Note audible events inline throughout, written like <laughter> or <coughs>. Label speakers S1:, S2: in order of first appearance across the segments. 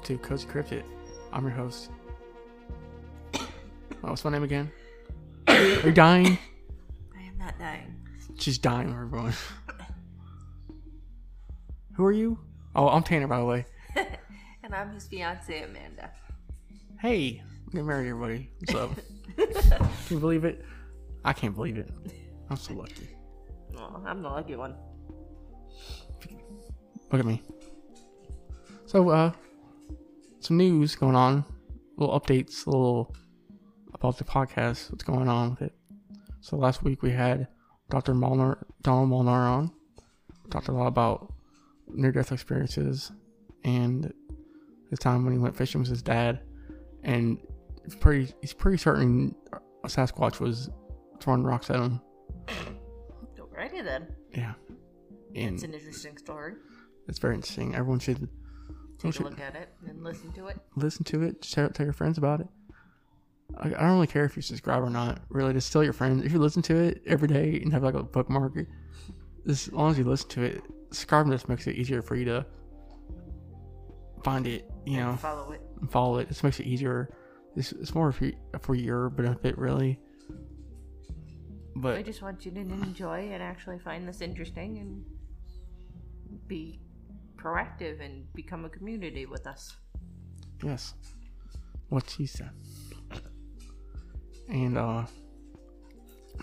S1: Welcome to Cozy Cryptid. I'm your host. <coughs> What's my name again? Are you dying?
S2: I am not dying.
S1: She's dying, everyone. Who are you? Oh, I'm Tanner, by the way. <laughs>
S2: And I'm his fiance Amanda.
S1: Hey, I'm getting married, everybody. What's up? <laughs> Can you believe it? I can't believe it. I'm so lucky.
S2: Oh, I'm the lucky one.
S1: Look at me. So, uh, some news going on, little updates, a little about the podcast, what's going on with it. So last week we had Dr. Molnar, Donald Molnar on, talked a lot about near-death experiences and his time when he went fishing with his dad, and it's pretty, he's pretty certain a Sasquatch was throwing rocks at him.
S2: Alrighty then.
S1: Yeah, and
S2: It's an interesting story.
S1: it's very interesting. Everyone should
S2: Take
S1: should-
S2: a look at it and listen to it.
S1: listen to it, share it, tell your friends about it. I, I don't really care if you subscribe or not. Really, just tell your friends. If you listen to it every day and have like a bookmark, just as long as you listen to it, subscribing just makes it easier for you to find it. You know,
S2: Follow it.
S1: follow it. This makes it easier. It's, it's more for, for your benefit, really. But I
S2: just want you to enjoy and actually find this interesting and be proactive and become a community with us.
S1: yes, what she said. And uh,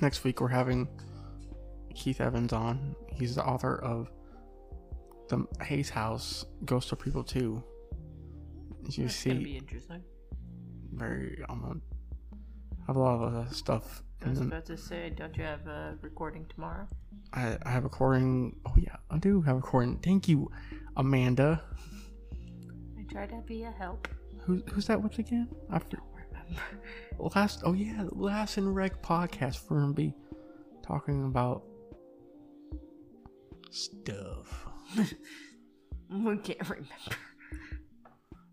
S1: next week we're having Keith Evans on. He's the author of the Hayes House Ghost of People 2. As you
S2: gonna
S1: see,
S2: be interesting.
S1: very um, uh, have a lot of uh, stuff.
S2: I was
S1: mm-hmm.
S2: about to say, don't you have a recording tomorrow?
S1: I, I have a recording. Oh yeah, I do have a recording. Thank you, Amanda.
S2: I try to be a help.
S1: Who, who's that with again? I for,
S2: Remember.
S1: last. Oh yeah, last in rec podcast. Be talking about stuff. <laughs>
S2: We can't remember.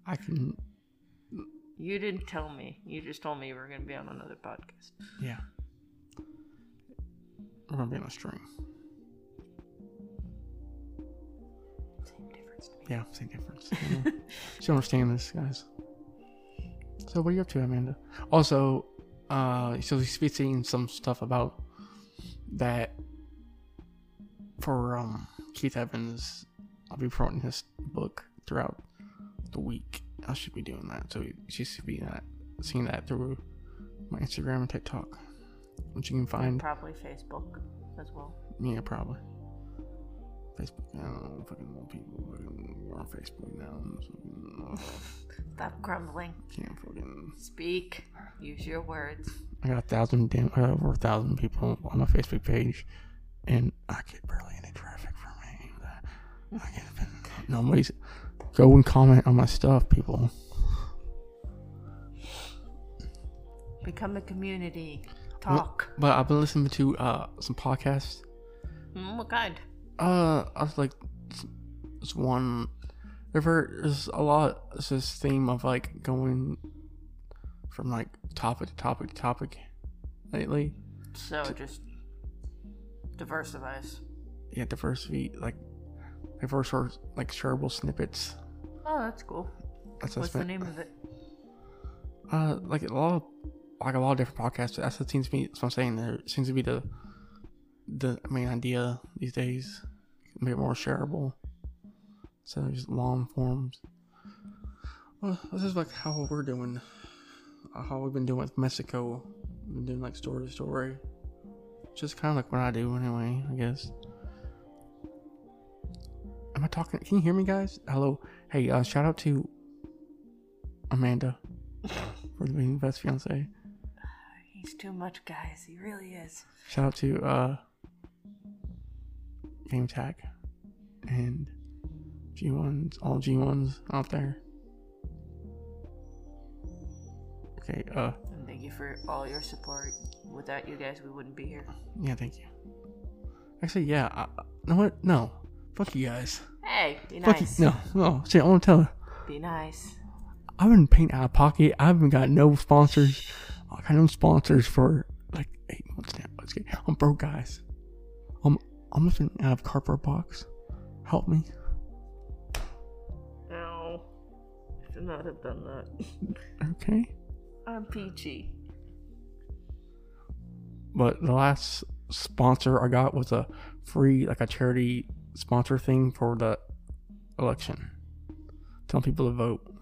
S1: I can.
S2: You didn't tell me. You just told me you were going to be on another podcast.
S1: Yeah. We're gonna be on a string.
S2: Same difference. to me.
S1: Yeah, same difference. You know? <laughs> understand this, guys. So what are you up to, Amanda? Also, uh, so he's speaking some stuff about that for um Keith Evans. I'll be promoting his book throughout the week. I should be doing that, so you should be that seeing that through my Instagram and TikTok, which you can find.
S2: Probably Facebook as well.
S1: Yeah, probably. Facebook. I don't know, fucking more people. Fucking, we're on Facebook now. Fucking, <laughs>
S2: Stop grumbling.
S1: can't fucking.
S2: Speak. Use your words.
S1: I got a thousand damn uh, over a thousand people on my Facebook page, and I get barely any traffic from that. I get nobody's go and comment on my stuff, people.
S2: Become a community. Talk.
S1: But I've been listening to uh some podcasts.
S2: Mm, what kind?
S1: Uh, I was like, it's one. There there's a lot. It's this theme of like going from like topic to topic to topic lately.
S2: So just diversifies.
S1: Yeah, diversity, like diverse or like shareable snippets.
S2: Oh, that's cool.
S1: That's
S2: What's the name of it?
S1: Uh, like a lot of like a lot of different podcasts. That's what seems to be. What I'm saying. There seems to be the the main idea these days. A bit more shareable. So just long forms. Well, this is like how we're doing. uh, How we've been doing with Mexico. We've been doing like story to story. Just kind of like what I do anyway. I guess. Am I talking? Can you hear me, guys? Hello. Hey, uh, shout out to Amanda <laughs> for being the best fiance.
S2: He's too much, guys. He really is.
S1: Shout out to uh Game Tech and G1s, all G1s out there. Okay, uh
S2: And thank you for all your support. Without you guys, we wouldn't be here.
S1: yeah, thank you. Actually, yeah, I, you know what? No. Fuck you guys.
S2: Hey, be
S1: Fuck
S2: nice.
S1: you. No, no. See, I want to tell.
S2: Be nice.
S1: I've been paying out of pocket. I haven't got no sponsors. I got no sponsors for like eight months now. Let's get. I'm broke, guys. I'm I'm living out of cardboard box. Help me.
S2: No. I should not have done that. <laughs>
S1: Okay.
S2: I'm peachy.
S1: But the last sponsor I got was a free, like a charity sponsor thing for the election. Telling people to vote.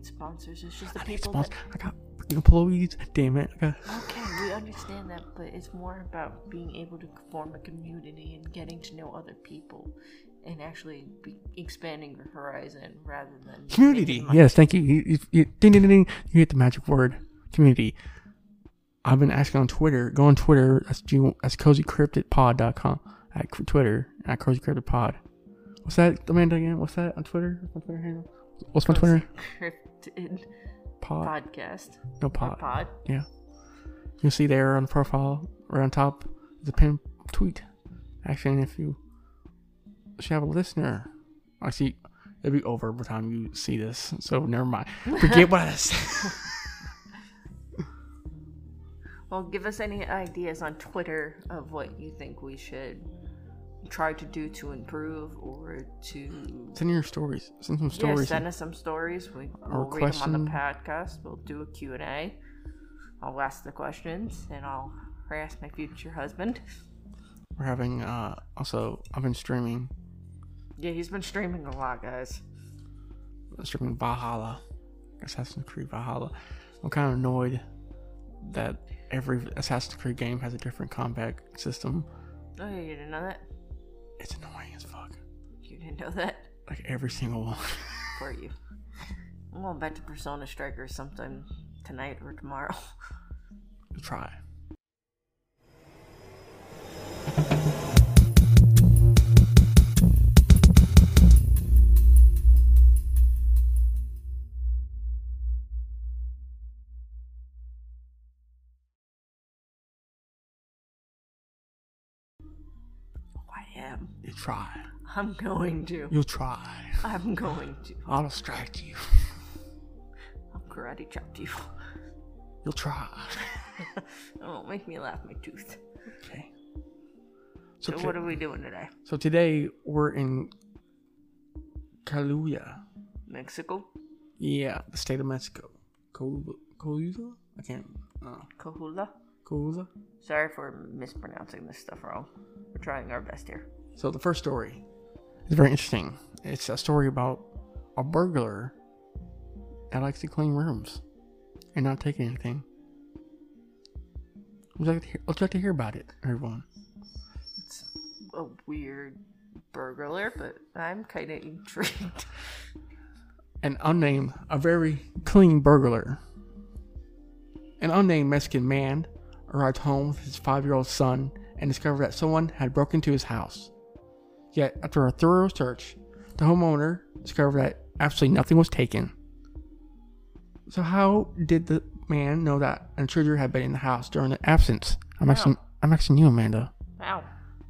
S2: Need sponsors. It's just the
S1: I need
S2: people
S1: sponsor.
S2: that.
S1: I got employees. Damn it. Got.
S2: Okay, we understand that, but it's more about being able to form a community and getting to know other people, and actually be expanding your horizon rather than
S1: Community. Yes, thank you. You, you, you ding, ding, ding. You hit the magic word. Community. I've been asking on Twitter. Go on Twitter. That's that's cozycryptidpod.com at Twitter at cozycryptidpod. What's that, Amanda? Again, what's that on Twitter? What's my Twitter handle? What's my Twitter? <laughs> Pod.
S2: podcast.
S1: No
S2: Or
S1: pod.
S2: pod.
S1: Yeah. You'll see there on the profile, right on top, the pin tweet. Actually, if you should have a listener, I see it'll be over by the time you see this. So never mind. <laughs> Forget what I said.
S2: Well, give us any ideas on Twitter of what you think we should try to do to improve or to
S1: Send your stories. Send some stories yeah,
S2: send us some stories. we, we'll read them on the podcast. We'll do a Q&A. I'll ask the questions and I'll harass my future husband.
S1: We're having uh also I've been streaming
S2: Yeah, he's been streaming a lot, guys.
S1: streaming Valhalla. Assassin's Creed Valhalla. I'm kind of annoyed that every Assassin's Creed game has a different combat system.
S2: Oh, yeah, you didn't know that?
S1: It's annoying as fuck.
S2: You didn't know that?
S1: Like every single one. <laughs>
S2: For you. I'm going back to Persona Strikers sometime tonight or tomorrow.
S1: Try. Try.
S2: I'm going to.
S1: You'll try.
S2: I'm going to.
S1: I'll distract you.
S2: I'll karate chop you.
S1: You'll try. <laughs>
S2: oh, make me laugh my tooth.
S1: Okay.
S2: So,
S1: So,
S2: what are we doing today?
S1: so today we're in Kaluuya.
S2: Mexico?
S1: Yeah, the state of Mexico. Kaluuya? I can't. Uh,
S2: Kahula?
S1: Kaluuya?
S2: Sorry for mispronouncing this stuff wrong. We're trying our best here.
S1: So the first story is very interesting. It's a story about a burglar that likes to clean rooms and not take anything. Would you like to hear, would you like to hear about it, everyone?
S2: It's a weird burglar, but I'm kind of intrigued. <laughs>
S1: An unnamed, a very clean burglar. An unnamed Mexican man arrived home with his five year old son and discovered that someone had broken into his house. Yet, after a thorough search, the homeowner discovered that absolutely nothing was taken. So, how did the man know that an intruder had been in the house during the absence? I'm asking, I'm asking you, Amanda.
S2: Wow.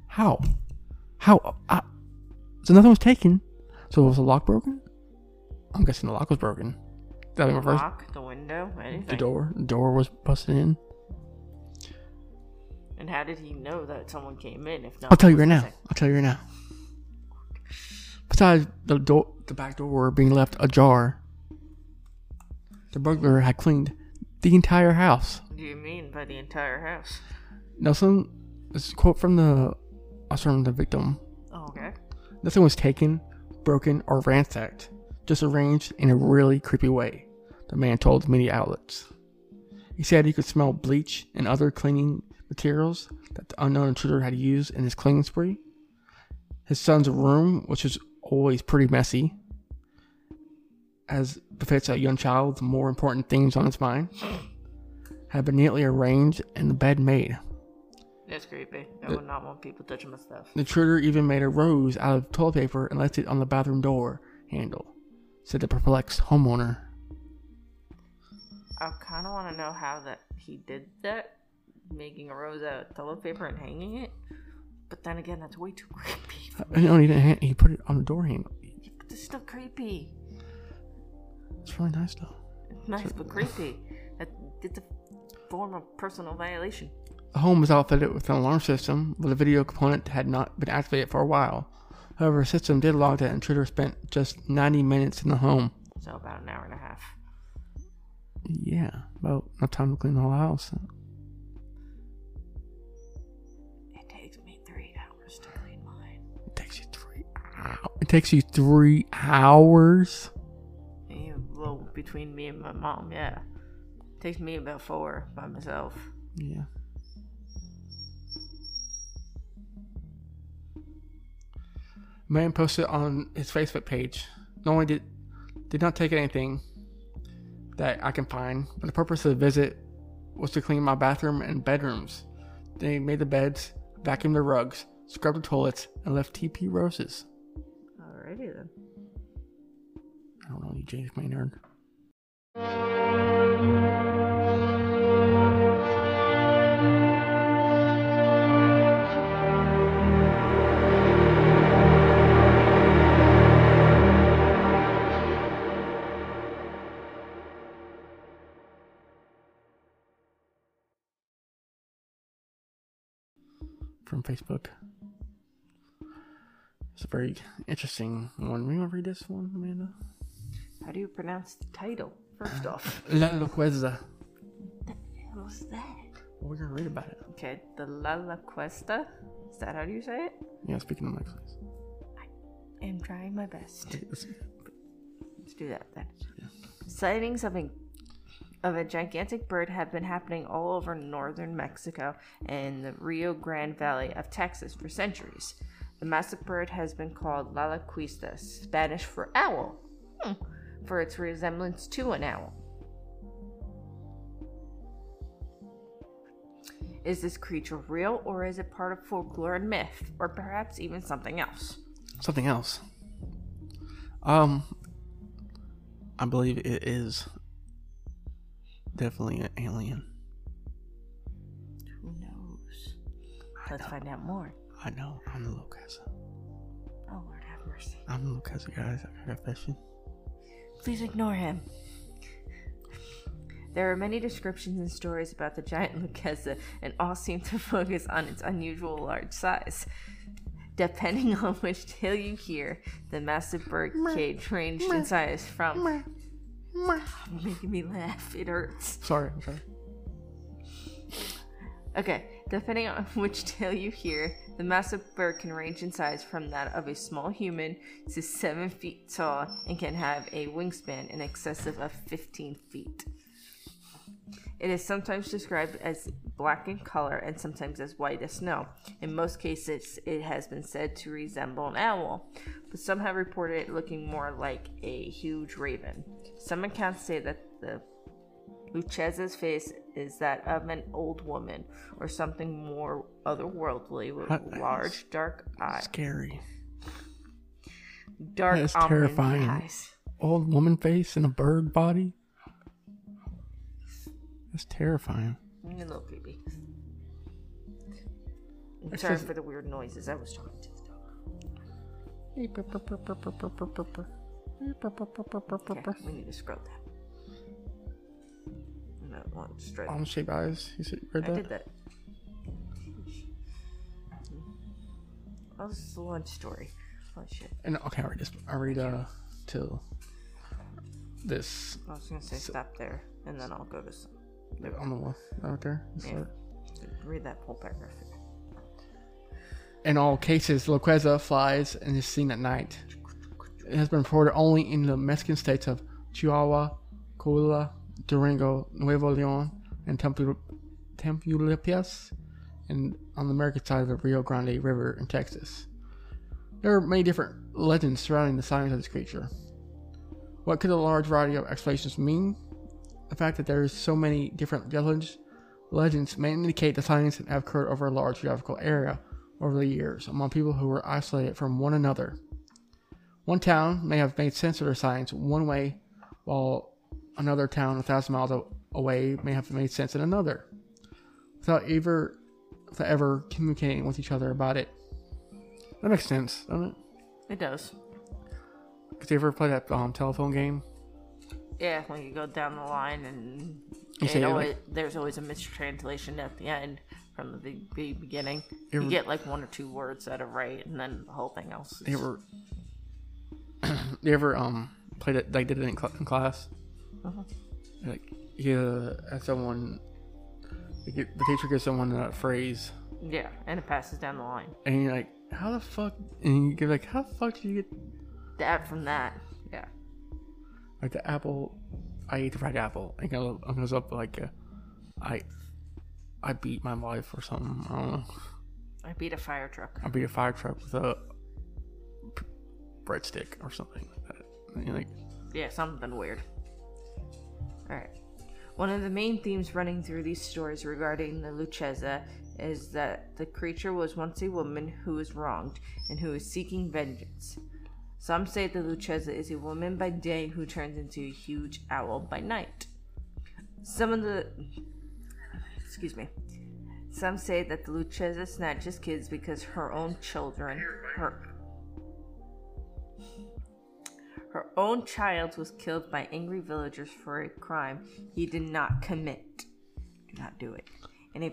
S1: How? How? Uh, so nothing was taken. So was the lock broken? I'm guessing the lock was broken. That was my first.
S2: Lock, the window, anything.
S1: The door. The door was busted in.
S2: And how did he know that someone came in if not?
S1: I'll tell you right now. I'll tell you right now. Besides the door, the back door being left ajar, the burglar had cleaned the entire house.
S2: What do you mean by the entire house?
S1: Nelson, this is a quote from the, uh, from the victim.
S2: Oh, okay.
S1: Nothing was taken, broken, or ransacked, just arranged in a really creepy way, the man told media outlets. He said he could smell bleach and other cleaning materials that the unknown intruder had used in his cleaning spree. His son's room, which was always pretty messy, as befits a young child more important things on his mind, had been neatly arranged and the bed made.
S2: That's creepy. I would not want people touching my stuff.
S1: The intruder even made a rose out of toilet paper and left it on the bathroom door handle, said the perplexed homeowner.
S2: I kind of want to know how that he did that, making a rose out of toilet paper and hanging it. But then again, that's way too <laughs> creepy. for
S1: No, he didn't. ha- He put it on the door handle.
S2: But it's still creepy.
S1: It's really nice though.
S2: Nice, but creepy. That, it's a form of personal violation.
S1: The home was outfitted with an alarm system, but the video component had not been activated for a while. However, the system did log that intruder spent just 90 minutes in the home.
S2: So about an hour and a half.
S1: Yeah, about enough time to clean the whole house.
S2: It takes
S1: you three hours.
S2: Yeah, well, between me and my mom, yeah. takes me about four by myself.
S1: Yeah. Man posted on his Facebook page. Not only did did not take anything that I can find, but the purpose of the visit was to clean my bathroom and bedrooms. They made the beds, vacuumed the rugs, scrubbed the toilets, and left TP roses. James Maynard. From Facebook. It's a very interesting one. You want to read this one, Amanda?
S2: How do you pronounce the title? First off, <laughs>
S1: La Loqueza.
S2: what was that?
S1: We're gonna read about it.
S2: Okay, the La La Cuesta. Is that how do you say it?
S1: Yeah, speaking of necklace.
S2: I am trying my best.
S1: Let's-
S2: do that then. Sightings of a of a gigantic bird have been happening all over northern Mexico and the Rio Grande Valley of Texas for centuries. The massive bird has been called La Lalaquista, Spanish for owl, hmm, for its resemblance to an owl. Is this creature real or is it part of folklore and myth, or perhaps even something else?
S1: Something else. Um, I believe it is definitely an alien.
S2: Who knows? Let's find out more.
S1: I know. I'm the Locasa.
S2: Oh, Lord have mercy.
S1: I'm the Locasa, guys. I got a fishing.
S2: Please ignore him. There are many descriptions and stories about the giant <laughs> Luceza, and all seem to focus on its unusual large size. Depending on which tale you hear, the massive bird cage ranged in size from. Stop <laughs> making me laugh. It hurts.
S1: Sorry, I'm sorry.
S2: Okay, depending on <laughs> which tale you hear, the massive bird can range in size from that of a small human to 7 feet tall and can have a wingspan in excess of 15 feet. It is sometimes described as black in color and sometimes as white as snow. In most cases, it has been said to resemble an owl, but some have reported it looking more like a huge raven. Some accounts say that the Luceza's face is that of an old woman or something more otherworldly with
S1: That-
S2: large dark eyes.
S1: Scary.
S2: Dark
S1: That is terrifying.
S2: eyes.
S1: Old woman face and a bird body. That's terrifying.
S2: A little creepy. I'm sorry for the weird noises. I was talking to the dog. Okay, we need to scroll down. No, one straight.
S1: Almond shaped eyes. You said you read
S2: I
S1: that?
S2: did that. Oh, this is the lunch story. Oh shit!
S1: And okay, I read this. I read uh till this
S2: I was gonna say stop there, and then I'll go to some.
S1: on the wall right there.
S2: Yeah. Read that whole paragraph.
S1: In all cases, Loqueza flies and is seen at night. It has been reported only in the Mexican states of Chihuahua, Coahuila, Durango, Nuevo Leon, and Tamaulipas, and on the American side of the Rio Grande River in Texas. There are many different legends surrounding the sightings of this creature. What could a large variety of explanations mean? The fact that there is so many different legends, legends may indicate the sightings that have occurred over a large geographical area over the years among people who were isolated from one another. One town may have made sense of their sightings one way, while another town a thousand miles away may have made sense in another, without ever, without ever communicating with each other about it. That makes sense, doesn't it?
S2: It does.
S1: Did you ever play that um, telephone game?
S2: Yeah, when you go down the line and
S1: You
S2: it
S1: say, like-
S2: there's always a mistranslation at the end from the big, big beginning.
S1: You
S2: You get like one or two words that are right, and then the whole thing else. Is,
S1: You ever, <clears throat> you ever um played it? Like did it in, cl- in class?
S2: Uh-huh.
S1: Like you have someone, the teacher gives someone a phrase,
S2: yeah, and it passes down the line.
S1: and you're like, "How the fuck?" And you're like, "How the fuck did you get
S2: That from that, yeah.
S1: like the apple? I ate the fried apple." And it goes, up like, uh, "I, I beat my wife or something. I don't know.
S2: I beat a fire truck.
S1: I beat a fire truck with a breadstick or something like that." And you're like,
S2: Yeah, something weird. Alright. One of the main themes running through these stories regarding the Lucchesa is that the creature was once a woman who was wronged and who is seeking vengeance. Some say the Lucchesa is a woman by day who turns into a huge owl by night. Some of the. Excuse me. Some say that the Lucchesa snatches kids because her own children. Her, her own child was killed by angry villagers for a crime he did not commit. Do not do it. In a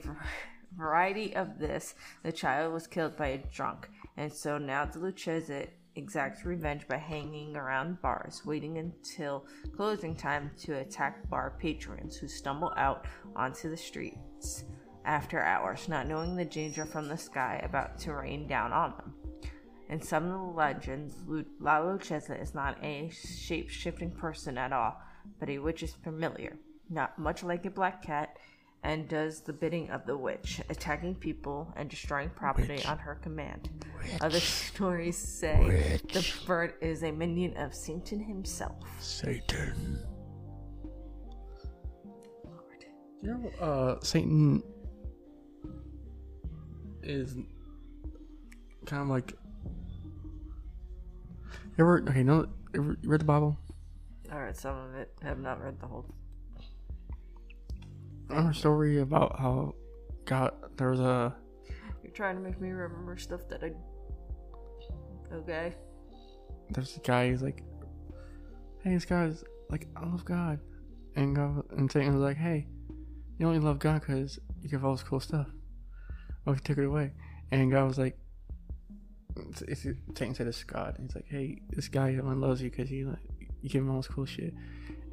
S2: variety of this, the child was killed by a drunk, and so now the Lucchese exacts revenge by hanging around bars, waiting until closing time to attack bar patrons who stumble out onto the streets after hours, not knowing the danger from the sky about to rain down on them. In some of the legends, Lu- La Lucchesa is not a shape shifting person at all, but a witch's familiar, not much like a black cat, and does the bidding of the witch, attacking people and destroying property on her command. Other stories say the bird is a minion of Satan himself.
S1: Satan. You know, uh, Satan is kind of like. You ever okay? No, ever, you read the Bible?
S2: I read some of it, have not read the whole.
S1: I remember a story about how God there was a
S2: You're trying to make me remember stuff that I. Okay.
S1: there's a guy who's like, hey, this guy's like, I love God, and God and Satan was like, hey, you only love God because you give all this cool stuff. Well, he took it away, and God was like, if you Satan said it's God, and he's like, hey, this guy only loves you because you like you give him all this cool shit,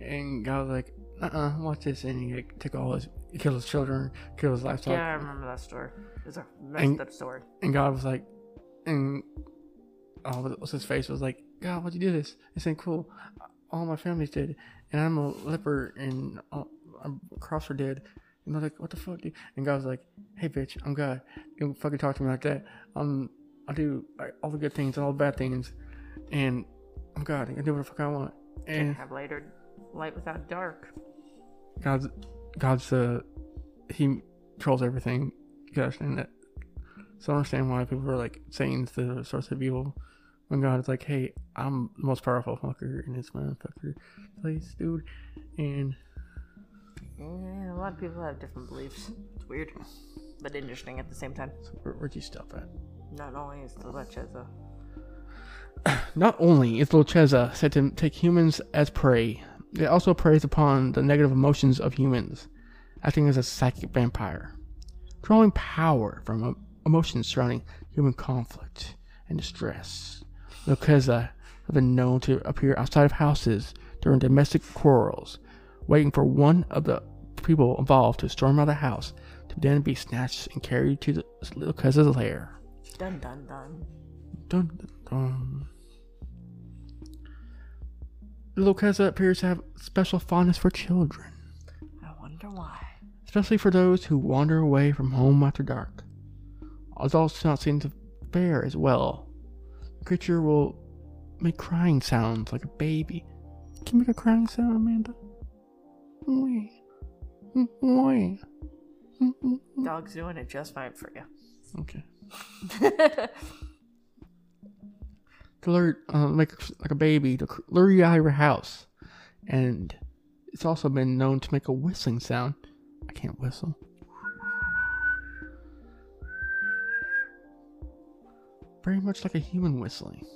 S1: and God was like, uh, uh watch this, and he like, took all his, he killed his children, killed his livestock,
S2: Yeah, I remember that story. It's a messed
S1: And-
S2: up story.
S1: and God was like, and oh, what's his face was like, God, why'd you do this? This ain't cool. All my families did, and I'm a leper, and uh, I'm cross for dead. And they're like, what the fuck, dude? And God was like, hey, bitch, I'm God. You don't fucking talk to me like that. Um, I do like, all the good things and all the bad things. And I'm God. I can do what the fuck I want. And
S2: Have lighter light without dark.
S1: God's, God's, uh, he controls everything. You gotta understand that. So I understand why people are like saying the source of evil. When God is like, hey, I'm the most powerful fucker in this motherfucker place, dude. And
S2: Yeah, a lot of people have different beliefs. It's weird, but interesting at the same time.
S1: where, where'd you stop at?
S2: Not only is the Lecheza <clears throat>
S1: Not only is Locheza said to take humans as prey, it also preys upon the negative emotions of humans, acting as a psychic vampire, drawing power from emotions surrounding human conflict and distress. Locheza have been known to appear outside of houses during domestic quarrels, waiting for one of the people involved to storm out of the house, to then be snatched and carried to the Locheza's lair.
S2: Dun dun dun.
S1: Dun, dun, dun. Lokeza appears to have special fondness for children,
S2: I wonder why.
S1: especially for those who wander away from home after dark. Adults do not seem to fare as well. The creature will make crying sounds like a baby. Can you make a crying sound, Amanda?
S2: Dog's doing it just fine for you.
S1: Okay. To lure, uh, make like a baby to lure you out of your house, and it's also been known to make a whistling sound. I can't whistle. Very much like a human whistling.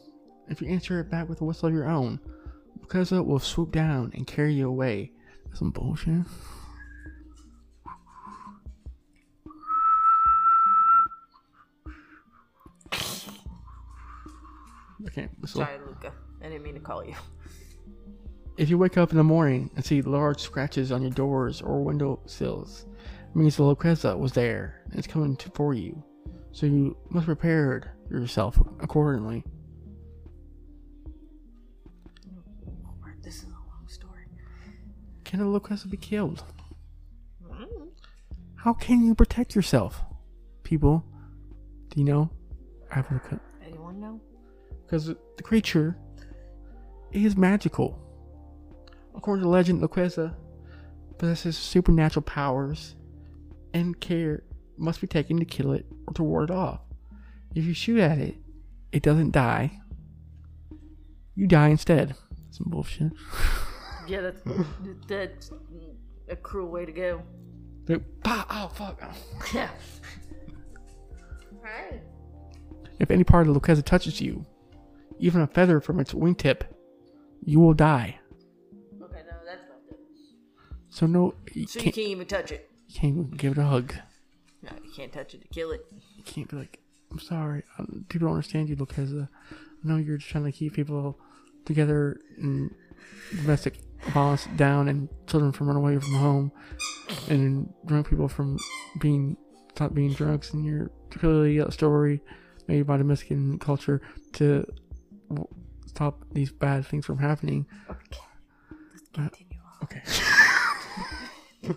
S1: If you answer it back with a whistle of your own, because it will swoop down and carry you away. Some bullshit. I can't whistle.
S2: Sorry, Luca. I didn't mean to call you.
S1: If you wake up in the morning and see large scratches on your doors or window sills, it means the Loqueza was there and it's coming to, for you. So you must prepare yourself accordingly.
S2: This is a long story.
S1: Can the Loqueza be killed? Mm-hmm. How can you protect yourself? People, do you know? Africa.
S2: Anyone know?
S1: Because the creature is magical. According to legend, Loqueza possesses supernatural powers, and care must be taken to kill it or to ward it off. If you shoot at it, it doesn't die. You die instead. Some bullshit. <laughs>
S2: Yeah, that's that's a cruel way to go.
S1: Like, oh fuck. <laughs>
S2: Yeah. <laughs>
S1: If any part of the Loqueza touches you, even a feather from its wingtip, you will die.
S2: Okay, no, that's not good.
S1: So no, you
S2: So you
S1: can't,
S2: can't even touch it.
S1: you can't even give it a hug.
S2: No, you can't touch it to kill it.
S1: You can't be like, I'm sorry, um, people don't understand you, Loqueza. I know you're just trying to keep people together and domestic violence down and children from running away from home and drunk people from being stop being drunks and you're clearly a story made by the Mexican culture to stop these bad things from happening.
S2: Okay. Let's continue on.
S1: Okay. <laughs>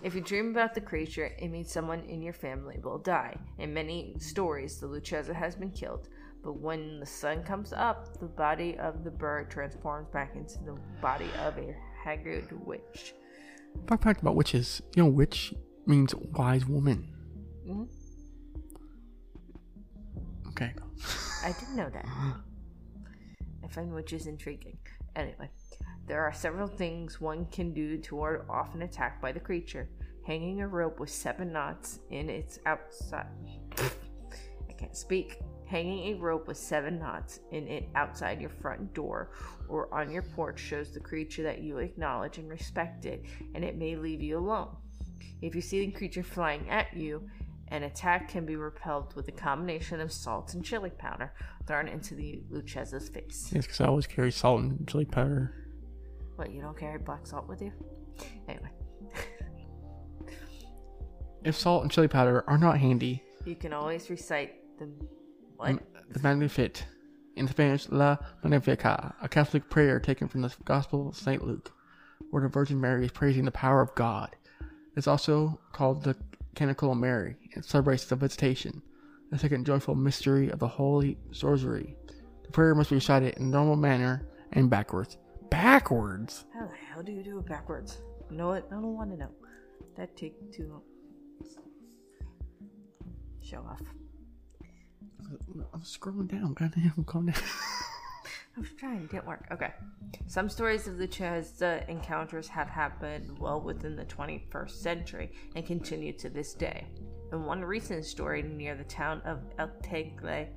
S2: If you dream about the creature, it means someone in your family will die. In many stories, the Lucheza has been killed, but when the sun comes up, the body of the bird transforms back into the body of a haggard witch.
S1: Fun fact about witches. You know, witch means wise woman.
S2: Mhm.
S1: Okay.
S2: I didn't know that. <laughs> I find witches intriguing. Anyway, there are several things one can do to ward off an attack by the creature. Hanging a rope with seven knots in its outside. I can't speak. Hanging a rope with seven knots in it outside your front door or on your porch shows the creature that you acknowledge and respect it, and it may leave you alone. If you see the creature flying at you, an attack can be repelled with a combination of salt and chili powder thrown into the Lucheza's face.
S1: Yes, because I always carry salt and chili powder.
S2: What, you don't carry black salt with you? Anyway,
S1: If salt and chili powder are not handy,
S2: you can always recite the. What?
S1: the Magnificat, in Spanish, La Magnificat, a Catholic prayer taken from the Gospel of St. Luke, where the Virgin Mary is praising the power of God. It's also called the Canticle of Mary. and celebrates the visitation, the second joyful mystery of the Holy Rosary. The prayer must be recited in normal manner and backwards. Backwards?
S2: How the hell do you do it backwards? You know what? I don't want to know. That take too long. Show off.
S1: I'm scrolling down. Goddamn, I'm calm down. <laughs>
S2: I was trying, didn't work. Okay. Some stories of the Chazda encounters have happened well within the 21st century and continue to this day. In one recent story near the town of El Tegle,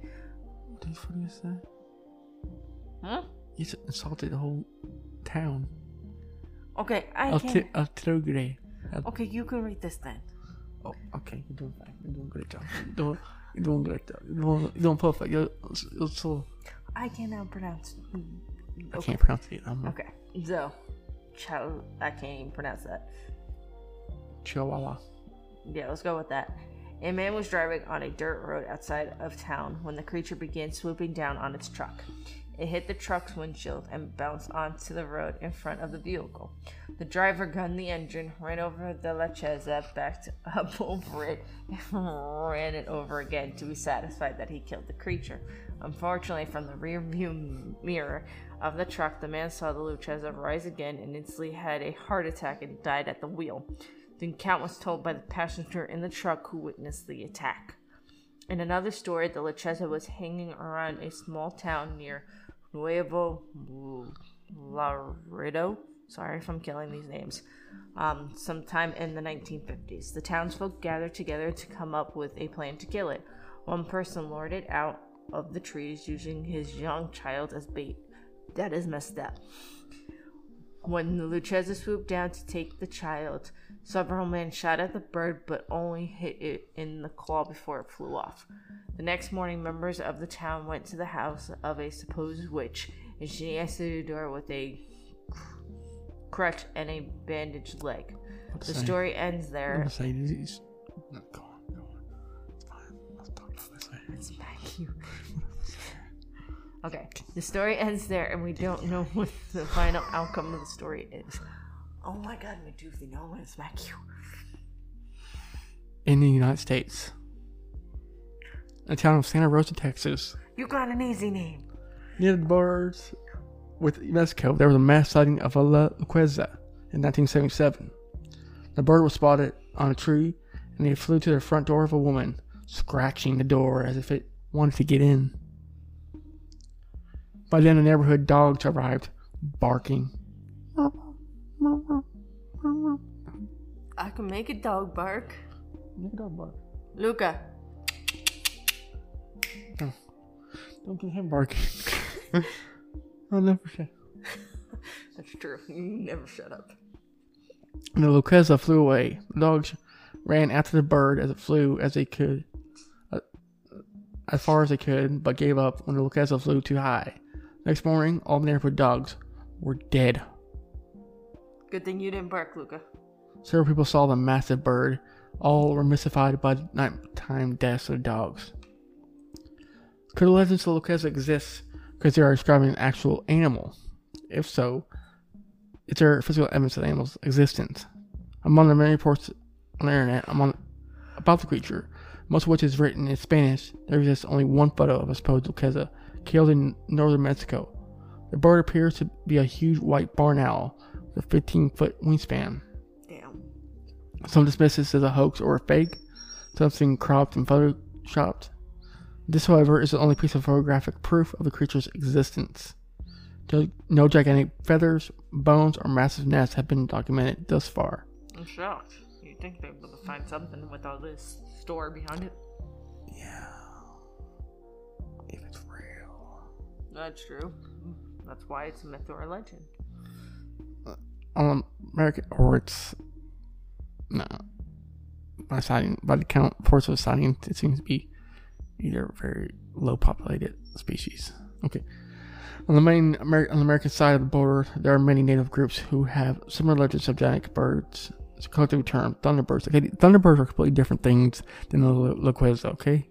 S1: What funny is that?
S2: huh?
S1: You insulted the whole town.
S2: Okay, I
S1: El
S2: can.
S1: El. El-
S2: Okay, you can read this then.
S1: Oh, okay. You're doing fine. You're doing great job. You're doing, you're doing great job. You're doing, you're doing perfect. You're, you're so.
S2: I cannot pronounce.
S1: Mm, mm, I can't pronounce it. I'm
S2: Okay, so, chow. I can't even pronounce that.
S1: Chihuahua.
S2: Yeah, let's go with that. A man was driving on a dirt road outside of town when the creature began swooping down on its truck. It hit the truck's windshield and bounced onto the road in front of the vehicle. The driver gunned the engine, ran over the La backed up <laughs> over it, and ran it over again to be satisfied that he killed the creature. Unfortunately, from the rear view mirror of the truck, the man saw the Lucheza rise again and instantly had a heart attack and died at the wheel. The account was told by the passenger in the truck who witnessed the attack. In another story, the Lecheza was hanging around a small town near Nuevo Laredo. Sorry if I'm killing these names. Um, sometime in the 1950s, the townsfolk gathered together to come up with a plan to kill it. One person lured it out of the trees using his young child as bait. That is messed up. When the Lucchese swooped down to take the child, several men shot at the bird but only hit it in the claw before it flew off. The next morning, members of the town went to the house of a supposed witch, and she answered the door with a crutch and a bandaged leg. The
S1: say?
S2: story ends
S1: I'm
S2: there.
S1: gonna. No, go on, go on. It's fine. Talk about this later.
S2: Smack you. Okay, the story ends there, and we don't know what the final outcome of the story is. Oh my god, Meduthi, no, I'm gonna smack you.
S1: In the United States, the town of Santa Rosa, Texas,
S2: You got an easy name.
S1: near the borders with Mexico, there was a mass sighting of a La Luqueza in 1977. The bird was spotted on a tree, and it flew to the front door of a woman, scratching the door as if it wanted to get in. By then, the neighborhood dogs arrived, barking.
S2: I can make a dog bark.
S1: Make a dog bark.
S2: Luca.
S1: Don't get him barking. <laughs> I'll never say.
S2: That's true. You never shut up.
S1: And the Lucreza flew away. The dogs ran after the bird as it flew as they could, as far as they could, but gave up when the Lucreza flew too high. Next morning, all the neighborhood dogs were dead.
S2: Good thing you didn't bark, Luca.
S1: Several people saw the massive bird. All were mystified by the nighttime deaths of dogs. Could the legends of Lucreza exist because they are describing an actual animal? If so, is there physical evidence of the animal's existence? Among the many reports on the internet among, about the creature, most of which is written in Spanish, there exists only one photo of a supposed Lucreza killed in northern Mexico. The bird appears to be a huge white barn owl with a 15 foot wingspan.
S2: Damn.
S1: Some dismiss this as a hoax or a fake, something cropped and photoshopped. This, however, is the only piece of photographic proof of the creature's existence. No- gigantic feathers, bones, or massive nests have been documented thus far.
S2: I'm shocked. You'd think able to find something with all this story behind it.
S1: Yeah. If it's real.
S2: That's true. That's why it's a myth or a legend.
S1: Uh, on American, or it's. No. By sighting, by the count, force of sighting, it seems to be either very low populated species. Okay. On the main Amer- on the American side of the border, there are many native groups who have similar legends of giant birds. It's a collective term, thunderbirds. Okay, thunderbirds are completely different things than the Loqueza, okay?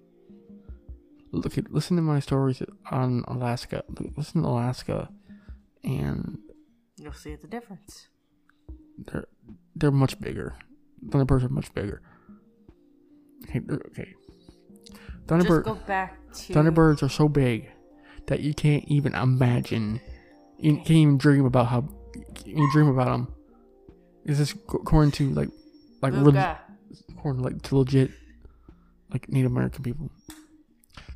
S1: Look at, listen to my stories on Alaska. Listen to Alaska, and
S2: You'll see the difference.
S1: they're they're much bigger. Thunderbirds are much bigger. Okay, okay. Thunderbird
S2: go back to
S1: Thunderbirds are so big that you can't even imagine. You can't even dream about how you dream about them. Is this according to like like relig- according like to legit like Native American people?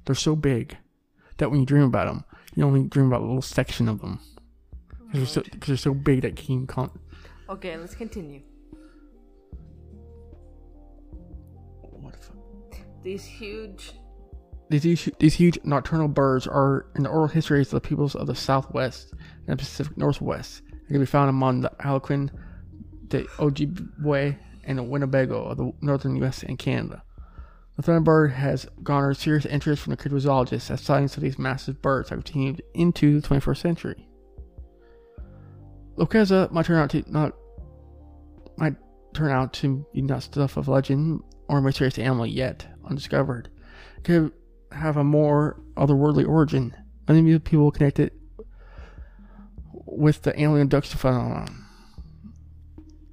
S1: They're so big that when you dream about them, you only dream about a little section of them. Because they're, so, they're so big that you can't
S2: Okay, let's continue.
S1: What the fuck?
S2: These huge
S1: These, huge- these huge nocturnal birds are in the oral histories of the peoples of the Southwest and the Pacific Northwest. They can be found among the Algonquin, the Ojibwe, and the Winnebago of the northern U.S. and Canada. The thunderbird has garnered serious interest from the cryptozoologists as sightings of these massive birds have continued into the 21st century. Lokeza might turn out to not might turn out to be not stuff of legend or mysterious animal yet undiscovered. It could have a more otherworldly origin. Many people connect it with the alien abduction phenomenon.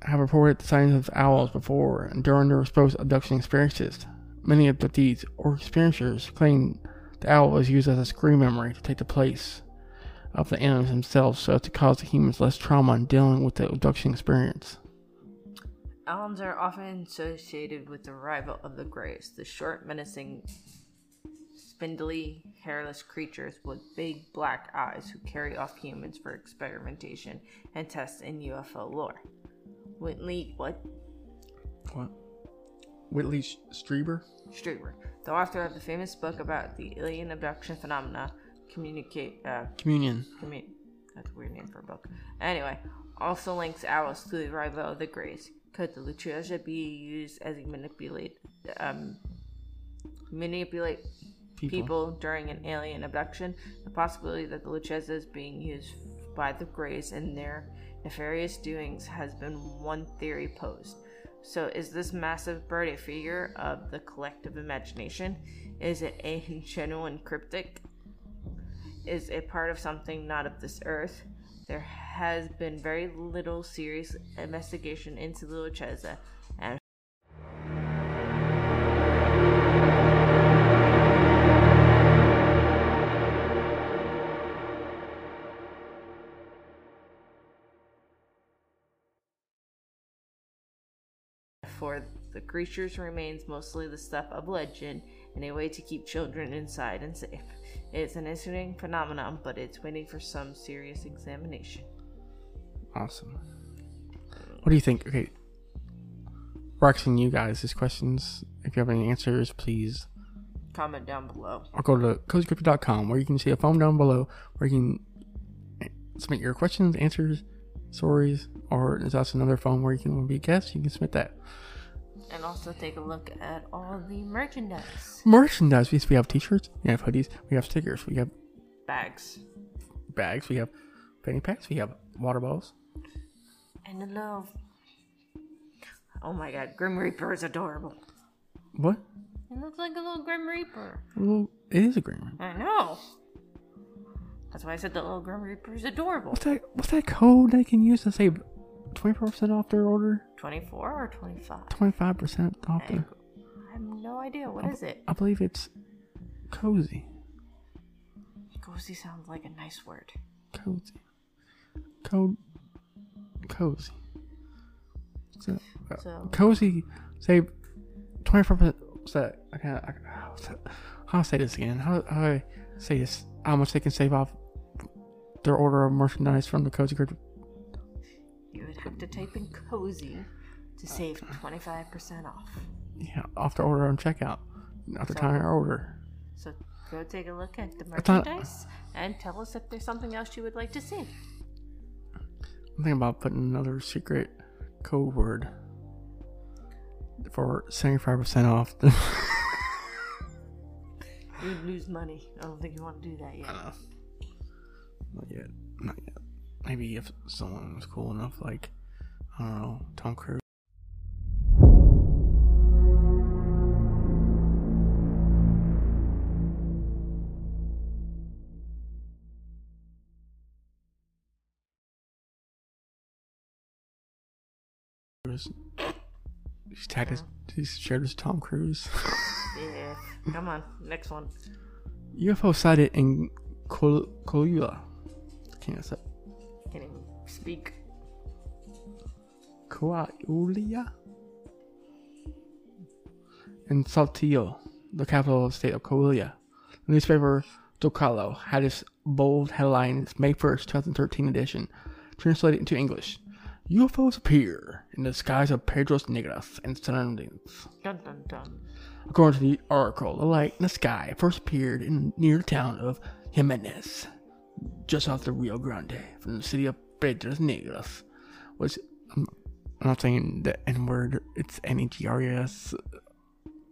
S1: Have reported the sightings of owls before and during their supposed abduction experiences. Many of the abductees or experiencers claim the owl was used as a screen memory to take the place of the aliens themselves so as to cause the humans less trauma in dealing with the abduction experience.
S2: Owls are often associated with the arrival of the Greys, the short, menacing, spindly, hairless creatures with big black eyes who carry off humans for experimentation and tests in UFO lore. Whitley, what?
S1: What? Whitley Strieber?
S2: Strieber, the author of the famous book about the alien abduction phenomena, communicate, uh,
S1: Communion.
S2: commu- that's a weird name for a book. Anyway, also links Alice to the arrival of the Greys. Could the Lechuza be used as a manipulate, um, manipulate
S1: People.
S2: people. during an alien abduction? The possibility that the Lechuza is being used by the Greys in their nefarious doings has been one theory posed. So, is this massive bird a figure of the collective imagination? Is it a <laughs> genuine cryptic? is it part of something not of this earth. There has been very little serious investigation into the Lechuza, for the creature's remains mostly the stuff of legend and a way to keep children inside and safe. It's an interesting phenomenon, but it's waiting for some serious examination.
S1: Awesome. What do you think? Okay. We're asking you guys these questions. If you have any answers, please
S2: Comment down below.
S1: or go to cozycryptid.com where you can see a form down below where you can eh, submit your questions, answers, stories, or there's also another phone where you can be a guest. You can submit that.
S2: And also take a look at all the merchandise.
S1: Merchandise. We we have t-shirts, we have hoodies, we have stickers, we have
S2: Bags.
S1: bags, we have fanny packs, we have water bottles.
S2: And the love. Oh my god, Grim Reaper is adorable.
S1: What?
S2: It looks like a little Grim Reaper.
S1: Well, it is a green.
S2: I know. That's why I said the little Grim Reaper is adorable.
S1: What's that? What's that code they can use to save twenty four percent off their order?
S2: 24 or 25?
S1: Twenty five percent off
S2: I. I have no idea. What is it?
S1: I believe it's cozy.
S2: Cozy sounds like a nice word.
S1: Cozy. Code. Cozy. So, uh,
S2: So-
S1: cozy. Save twenty four percent. What's that? I can't. I, what's that? How do I say this again? How, how I say this? How much they can save off their order of merchandise from the Cozy Cryptid?
S2: You would have to type in cozy to save 25% off.
S1: Yeah, off the order on checkout. After
S2: So-
S1: time our order.
S2: So go take a look at the merchandise and tell us if there's something else you would like to see.
S1: I'm thinking about putting another secret code word for 75% off. <laughs>
S2: You'd lose money. I don't think you want to do that yet.
S1: Uh, not yet. Not yet. Maybe if someone was cool enough, like, I don't know, Tom Cruise. He's tagged his, he's shared his Tom Cruise.
S2: Yeah. Come on. Next one.
S1: UFO sighted in Kol- Kolula. Can't say.
S2: Can't even speak.
S1: Coahuila? In Saltillo, the capital of the state of Coahuila. The newspaper Zocalo had its bold headline its May 1st, 2013 edition, translated into English. UFOs appear in the skies of Pedros Negras and surroundings.
S2: Dun dun dun.
S1: According to the article, the light in the sky first appeared in near the town of Jimenez, just off the Rio Grande, from the city of Pedros Negras. Which I'm, I'm not saying the N word; it's N E G R E S.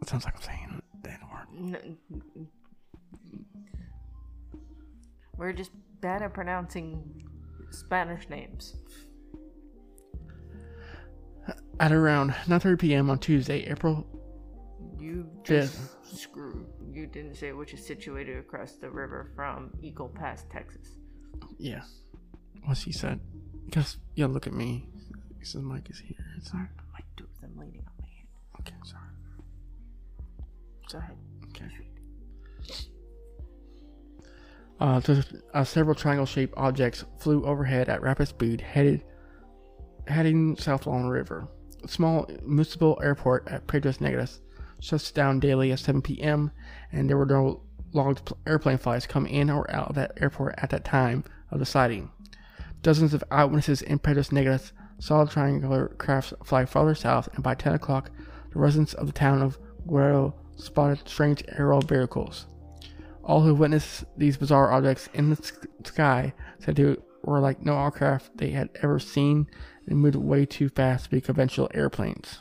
S1: It sounds like I'm saying the N word.
S2: We're just bad at pronouncing Spanish names.
S1: At around 9:30 p.m. on Tuesday, April
S2: You
S1: Fifth.
S2: just screwed. You didn't say which is situated across the river from Eagle Pass, Texas.
S1: yeah, what's he said? Because yeah, look at me. He says Mike is here. It's not
S2: My of them leaning on my hand.
S1: okay. Sorry.
S2: Go ahead.
S1: Okay. Uh, uh, several triangle-shaped objects flew overhead at rapid speed, headed heading south along the river. A small municipal airport at Pedros Negras shuts down daily at 7 p.m., and there were no logged airplane flights come in or out of that airport at that time of the sighting. Dozens of eyewitnesses in Pedros Negras saw the triangular crafts fly farther south, and by 10 o'clock, the residents of the town of Guerrero spotted strange aerial vehicles. All who witnessed these bizarre objects in the sky said they were like no aircraft they had ever seen and moved way too fast to be conventional airplanes.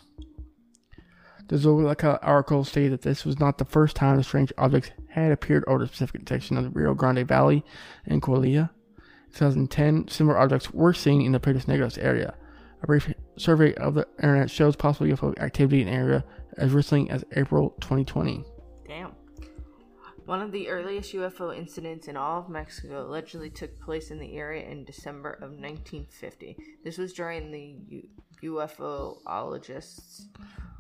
S1: The Zocalo article stated that this was not the first time the strange objects had appeared over the Pacific section of the Rio Grande Valley in Coahuila. In 2010, similar objects were seen in the Pedros Negros area. A brief survey of the internet shows possible UFO activity in the area as recently as April 2020.
S2: One of the earliest UFO incidents in all of Mexico allegedly took place in the area in December of 1950. This was during the U- UFOologists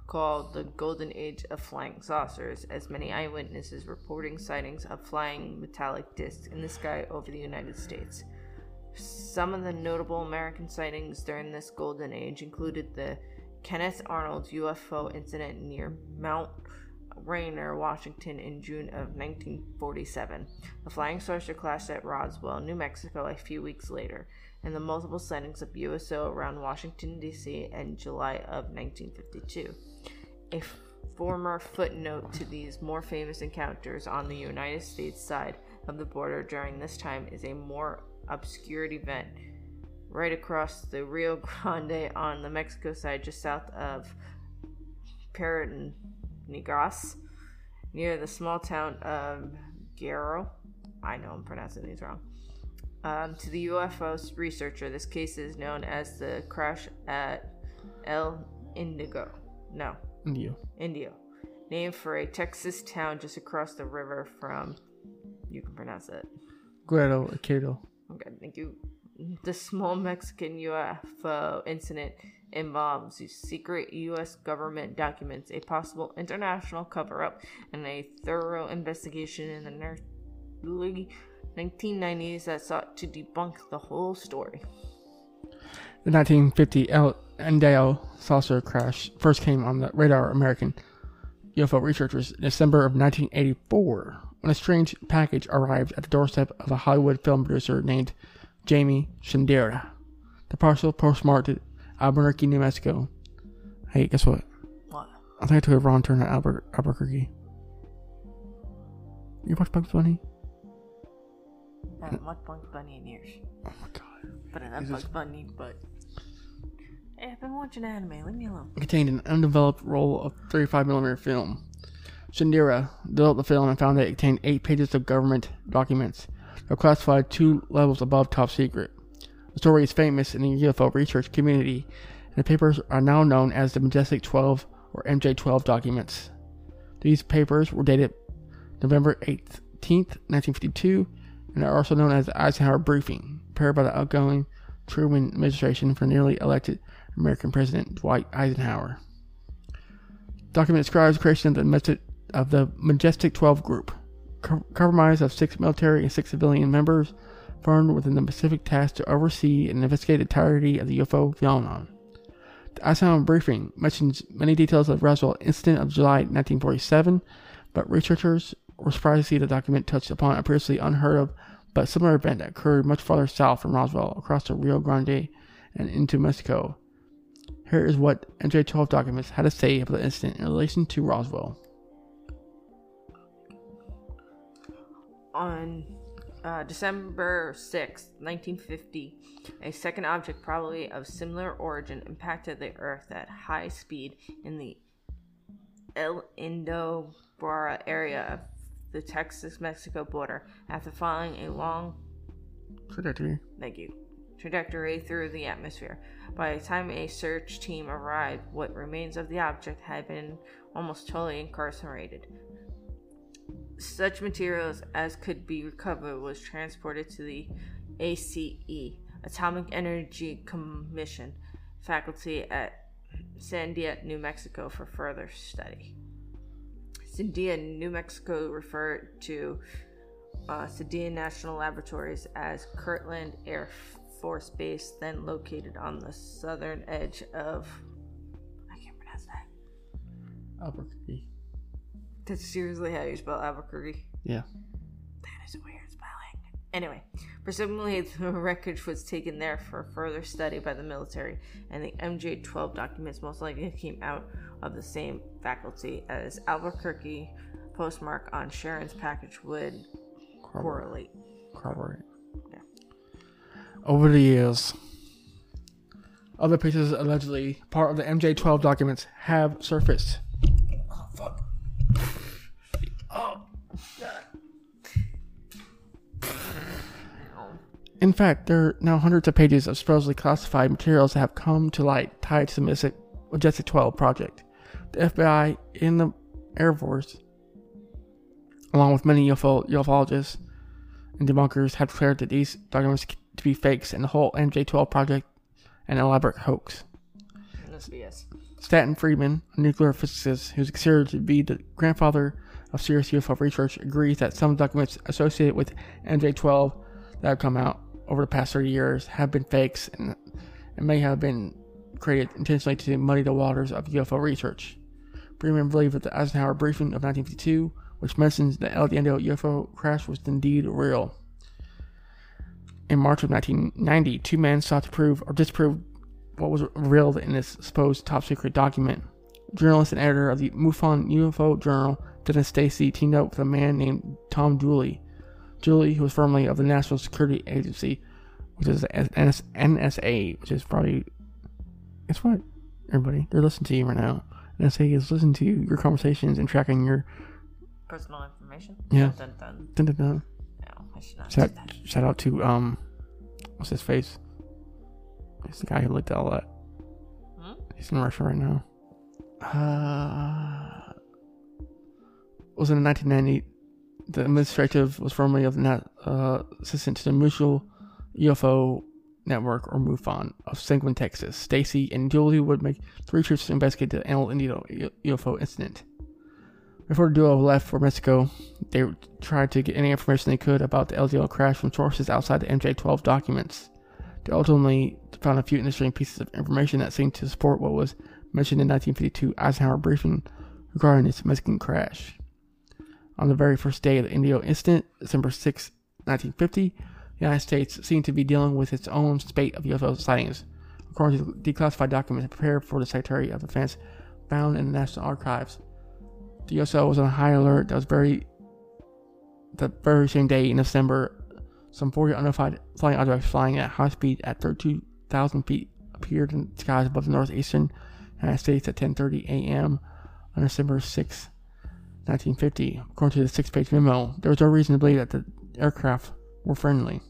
S2: called the Golden Age of Flying Saucers, as many eyewitnesses reporting sightings of flying metallic discs in the sky over the United States. Some of the notable American sightings during this golden age included the Kenneth Arnold UFO incident near Mount Rainier, Washington in June of 1947. The flying saucer crashed at Roswell, New Mexico a few weeks later, and the multiple sightings of USO around Washington, D.C. in July of 1952. A f- former footnote to these more famous encounters on the United States side of the border during this time is a more obscured event right across the Rio <laughs> Grande on the Mexico side, just south of Negras, near the small town of Guerrero. I know I'm pronouncing these wrong. Um, to the UFO researcher, this case is known as the crash at El Indigo. No,
S1: Indio.
S2: Indio, named for a Texas town just across the river from. You can pronounce it.
S1: Guerrero Aquino.
S2: Okay, thank you. The small Mexican UFO incident involves secret U.S. government documents, a possible international cover up, and a thorough investigation in the early 1990s that sought to debunk the whole story.
S1: The 1950 El Indio saucer crash first came on the radar of American UFO researchers in December of 1984 when a strange package arrived at the doorstep of a Hollywood film producer named Jamie Shandera. The parcel postmarked Albuquerque, New Mexico. Hey, guess what?
S2: What?
S1: I think I took a wrong turn at Albuquer- Albuquerque. You watch Bugs Bunny?
S2: I haven't watched Bugs Bunny in years.
S1: Oh my god.
S2: But I love Bugs
S1: this-
S2: Bunny, but. Hey, I've been watching anime, leave me alone.
S1: contained an undeveloped roll of 35mm film. Shandera developed the film and found that it contained eight pages of government documents. They're classified two levels above top secret. The story is famous in the UFO research community, and the papers are now known as the Majestic 12 or MJ12 documents. These papers were dated November 18th, 1952, and are also known as the Eisenhower Briefing, prepared by the outgoing Truman administration for newly elected American President Dwight Eisenhower. The document describes creation of the of the Majestic 12 group, co- comprised of six military and six civilian members, formed within the Pacific task to oversee and investigate the entirety of the UFO phenomenon. The Eisenhower briefing mentions many details of Roswell incident of July 1947, but researchers were surprised to see the document touched upon a previously unheard of but similar event that occurred much farther south from Roswell, across the Rio Grande and into Mexico. Here is what MJ12 documents had to say about the incident in relation to Roswell.
S2: On uh, December 6, 1950, a second object, probably of similar origin, impacted the Earth at high speed in the El Indobara area of the Texas Mexico border after following a long
S1: Trajectory.
S2: thank you, trajectory through the atmosphere. By the time a search team arrived, what remains of the object had been almost totally incarcerated. Such materials as could be recovered was transported to the ACE, Atomic Energy Commission, faculty at Sandia, New Mexico, for further study. Sandia, New Mexico, referred to uh, Sandia National Laboratories as Kirtland Air Force Base, then located on the southern edge of. I can't pronounce that.
S1: Albuquerque.
S2: That's seriously how you spell Albuquerque.
S1: Yeah.
S2: That is a weird spelling. Anyway, presumably the wreckage was taken there for further study by the military, and the MJ 12 documents most likely came out of the same faculty as Albuquerque postmark on Sharon's package would correlate.
S1: Corroborate.
S2: Yeah.
S1: Over the years, other pieces allegedly part of the MJ12 documents have surfaced. Oh, fuck. In fact, there are now hundreds of pages of supposedly classified materials that have come to light tied to the Majestic- Majestic 12 project. The FBI and the Air Force, along with many UFO, ufologists and debunkers, have declared that these documents to be fakes and the whole MJ12 project an elaborate hoax.
S2: That's BS.
S1: Stanton Friedman, a nuclear physicist who's considered to be the grandfather of serious UFO research, agrees that some documents associated with MJ12 that have come out over the past 30 years have been fakes and, and may have been created intentionally to muddy the waters of UFO research. Friedman believed that the Eisenhower briefing of 1952, which mentions the El Diendo UFO crash, was indeed real. In March of 1990, two men sought to prove or disprove what was revealed in this supposed top secret document. Journalist and editor of the MUFON UFO Journal, Dennis Stacy, teamed up with a man named Tom Deuley. Deuley, who was formerly of the National Security Agency, which is NSA, which is probably. Guess what? Everybody, they're listening to you right now. NSA is listening to your conversations and tracking your.
S2: Personal information?
S1: Yeah.
S2: Dun, dun,
S1: Dun, dun, dun.
S2: No, I should not
S1: Shout,
S2: that.
S1: shout out to um, what's his face? He's the guy who looked at all that.
S2: Hmm?
S1: He's in Russia right now. Uh, was in 1990. The administrative was formerly of the uh, assistant to the Mutual UFO Network or MUFON of Seguin, Texas. Stacy and Julie would make three trips to investigate the El Indio UFO incident. Before the duo left for Mexico, they tried to get any information they could about the LDL crash from sources outside the MJ12 documents. They ultimately found a few interesting pieces of information that seemed to support what was mentioned in 1952 Eisenhower briefing regarding this Mexican crash. On the very first day of the Indio incident, December 6, 1950, the United States seemed to be dealing with its own spate of UFO sightings, according to declassified documents prepared for the Secretary of Defense found in the National Archives. The USO was on high alert. That was very the very same day in December. Some 40 unidentified flying objects flying at high speed at 32,000 feet appeared in the skies above the northeastern United States at 10:30 a.m. on December 6, 1950. According to the six-page memo, there was no reason to believe that the aircraft were friendly.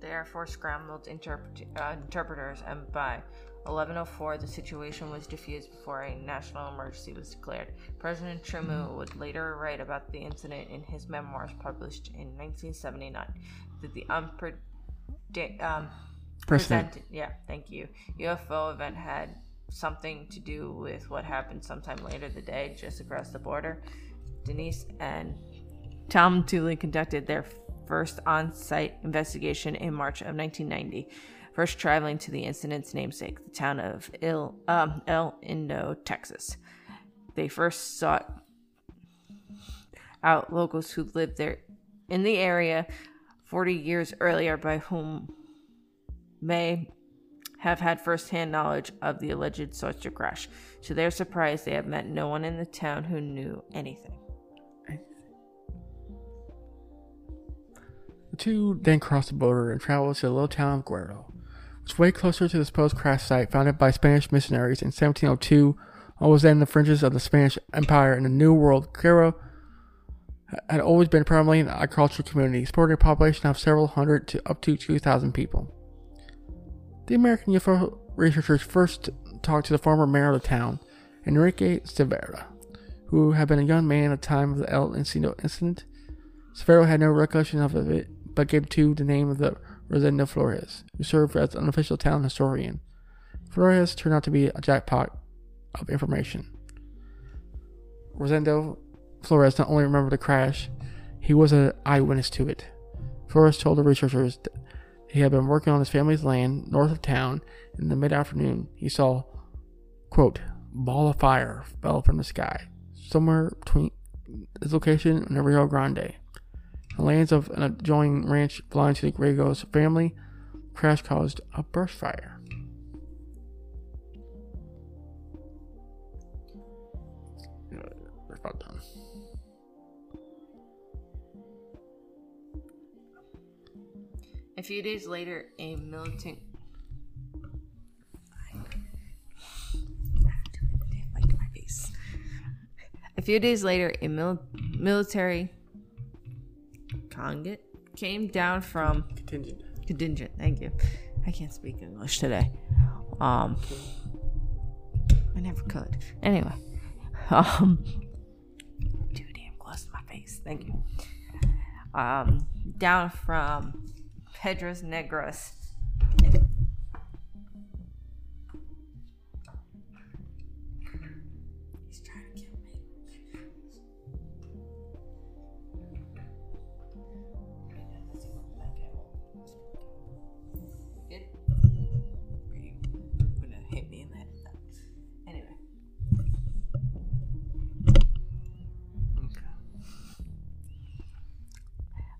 S2: The Air Force scrambled interpret- uh, interpreters, and by 1104, the situation was diffused before a national emergency was declared. President Truman would later write about the incident in his memoirs published in 1979. That the unpre- um, presented, yeah, thank you, UFO event had something to do with what happened sometime later the day just across the border. Dennis and Tom Deuley conducted their first on site investigation in March of 1990, first traveling to the incident's namesake, the town of Il, um, El Indo, Texas. They first sought out locals who lived there in the area 40 years earlier by whom may have had firsthand knowledge of the alleged saucer crash. To their surprise, they have met no one in the town who knew anything.
S1: The two then crossed the border and traveled to the little town of Guerrero, which was way closer to the supposed crash site founded by Spanish missionaries in 1702. What was then the fringes of the Spanish Empire in the New World. Guerrero had always been primarily an agricultural community, supporting a population of several hundred to up to 2,000 people. The American UFO researchers first talked to the former mayor of the town, Enrique Severa, who had been a young man at the time of the El Encino incident. Severo had no recollection of it, but gave to the name of the Rosendo Flores, who served as an official town historian. Flores turned out to be a jackpot of information. Rosendo Flores not only remembered the crash, he was an eyewitness to it. Flores told the researchers that he had been working on his family's land north of town. In the mid afternoon, he saw, quote, ball of fire fell from the sky, somewhere between his location and the Rio Grande. The lands of an adjoining ranch belonging to the Gregos family. Crash caused a brush fire. We're about done.
S2: A few days later, a militant. A few days later, a mil- military contingent came down from
S1: Contingent.
S2: contingent. Thank you. I can't speak English today. Um, I never could. Anyway, um, too damn close to my face. Thank you. Um, down from Pedras Negros.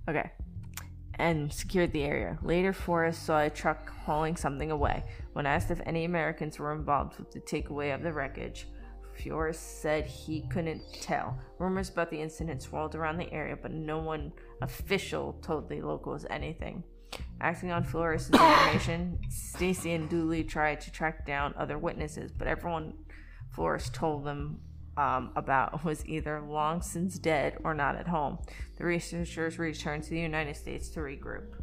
S2: Okay. And secured the area. Later, Forrest saw a truck hauling something away. When asked if any Americans were involved with the takeaway of the wreckage, Forrest said he couldn't tell. Rumors about the incident swirled around the area, but no one official told the locals anything. Acting on Flores' <coughs> information, Stacy and Deuley tried to track down other witnesses, but everyone Flores told them um, about <laughs> was either long since dead or not at home. The researchers returned to the United States to regroup.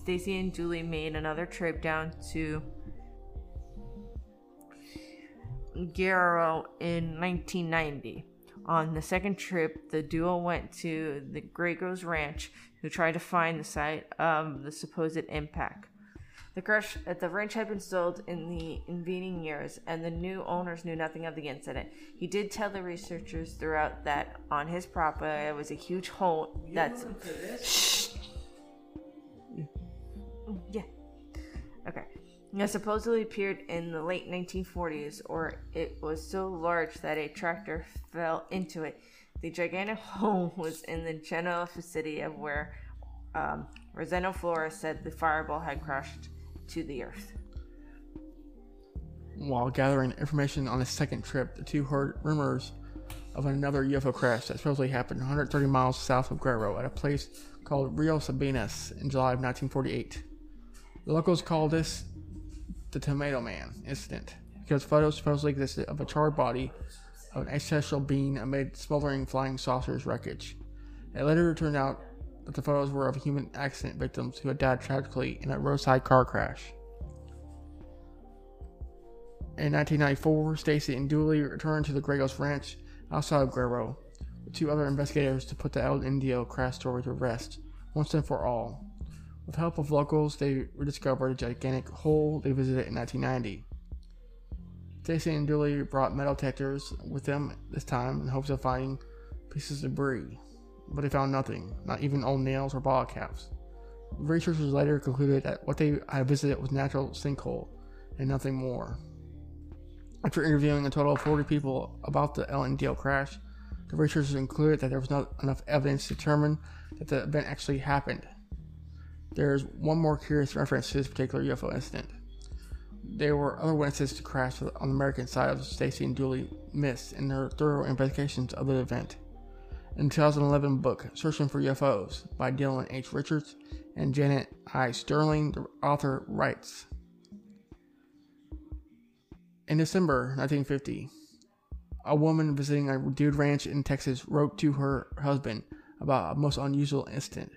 S2: Stacy and Julie made another trip down to Guerrero in 1990. On the second trip, the duo went to the Gregos Ranch, who tried to find the site of the supposed impact. The crash at the ranch had been sold in the intervening years, and the new owners knew nothing of the incident. He did tell the researchers throughout that on his property there was a huge hole that's. Shh. Yeah. Okay. It supposedly appeared in the late 1940s, or it was so large that a tractor fell into it. The gigantic <laughs> hole was in the general vicinity of where um, Rosendo Flores said the fireball had crashed to the earth.
S1: While gathering information on his second trip, the two heard rumors of another UFO crash that supposedly happened 130 miles south of Guerrero at a place called Rio Sabinas in July of 1948. The locals call this the Tomato Man incident because photos supposedly existed of a charred body of an ancestral being amid smoldering flying saucers wreckage. It later turned out that the photos were of human accident victims who had died tragically in a roadside car crash. In 1994, Stacy and Deuley returned to the Gregos Ranch outside of Guerrero with two other investigators to put the El Indio crash story to rest once and for all. With help of locals, they rediscovered a gigantic hole they visited in 1990. Stacy and Deuley brought metal detectors with them this time in hopes of finding pieces of debris, but they found nothing, not even old nails or bottle caps. Researchers later concluded that what they had visited was natural sinkhole and nothing more. After interviewing a total of 40 people about the LNDL crash, the researchers concluded that there was not enough evidence to determine that the event actually happened. There is one more curious reference to this particular UFO incident. There were other witnesses to crash on the American side of Stacy and Deuley missed in their thorough investigations of the event. In 2011 book Searching for UFOs by Dylan H. Richards and Janet I. Sterling, the author writes In December 1950, a woman visiting a dude ranch in Texas wrote to her husband about a most unusual incident.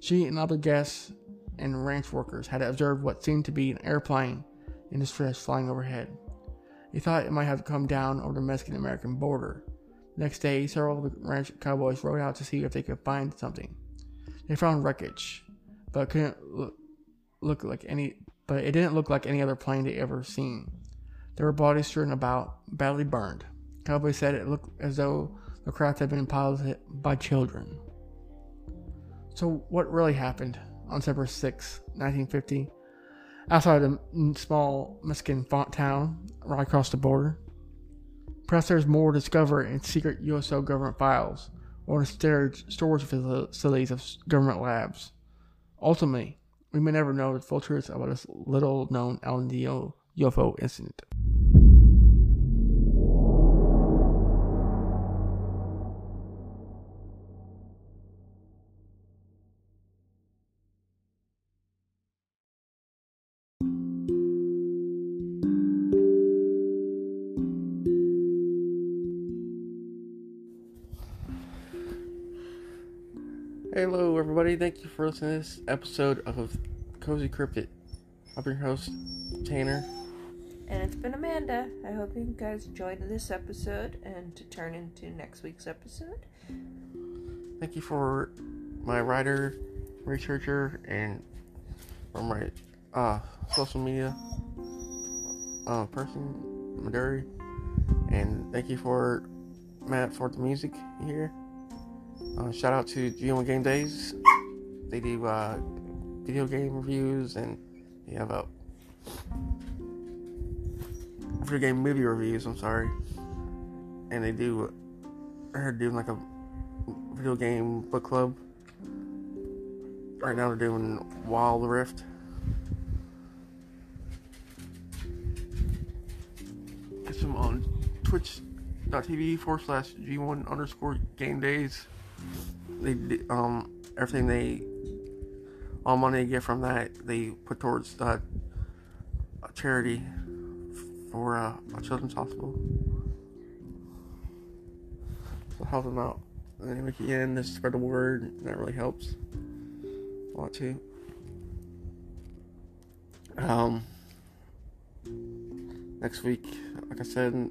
S1: She and other guests and ranch workers had observed what seemed to be an airplane in distress flying overhead. They thought it might have come down over the Mexican American border. Next day, several of the ranch cowboys rode out to see if they could find something. They found wreckage, but couldn't look, look like any. But it didn't look like any other plane they ever seen. There were bodies strewn about, badly burned. Cowboys said it looked as though the craft had been piloted by children. So, what really happened on September 6, 1950, outside a small Mexican font town right across the border? Perhaps there's more to discover in secret USO government files or in storage, storage facilities of government labs. Ultimately, we may never know the full truth about this little known El Indio UFO incident. Thank you for listening to this episode of Cozy Cryptid. I'm your host, Tanner.
S2: And it's been Amanda. I hope you guys enjoyed this episode and to turn into next week's episode.
S1: Thank you for my writer, researcher, and for my uh, social media uh, person, Maduri. And thank you for Matt for the music here. Uh, shout out to G1 Game Days. They do uh, video game reviews and they have a video game movie reviews. I'm sorry, and they do. I heard doing like a video game book club. Right now they're doing Wild Rift. Catch them on twitch.tv forward slash G1 underscore game days they um everything they all money they get from that they put towards that charity for uh, a children's hospital. So help them out. And then we can just spread the word. That really helps a lot too. Um, next week, like I said,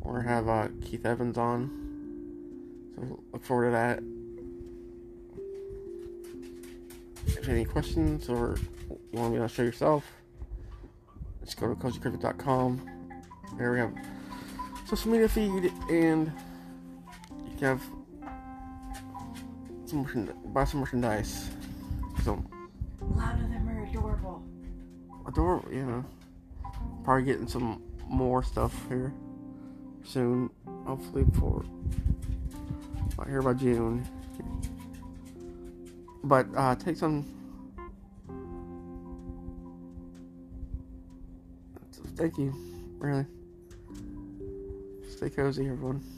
S1: we're gonna have uh, Keith Evans on. So look forward to that. You have any questions or want me to show yourself, just go to cozycryptid.com. There we have social media feed and you can have some buy some merchandise. So
S2: a lot of them are adorable.
S1: Adorable, yeah. Probably getting some more stuff here soon, hopefully before not here by June. But uh, take some. Thank you, really. Stay cozy, everyone.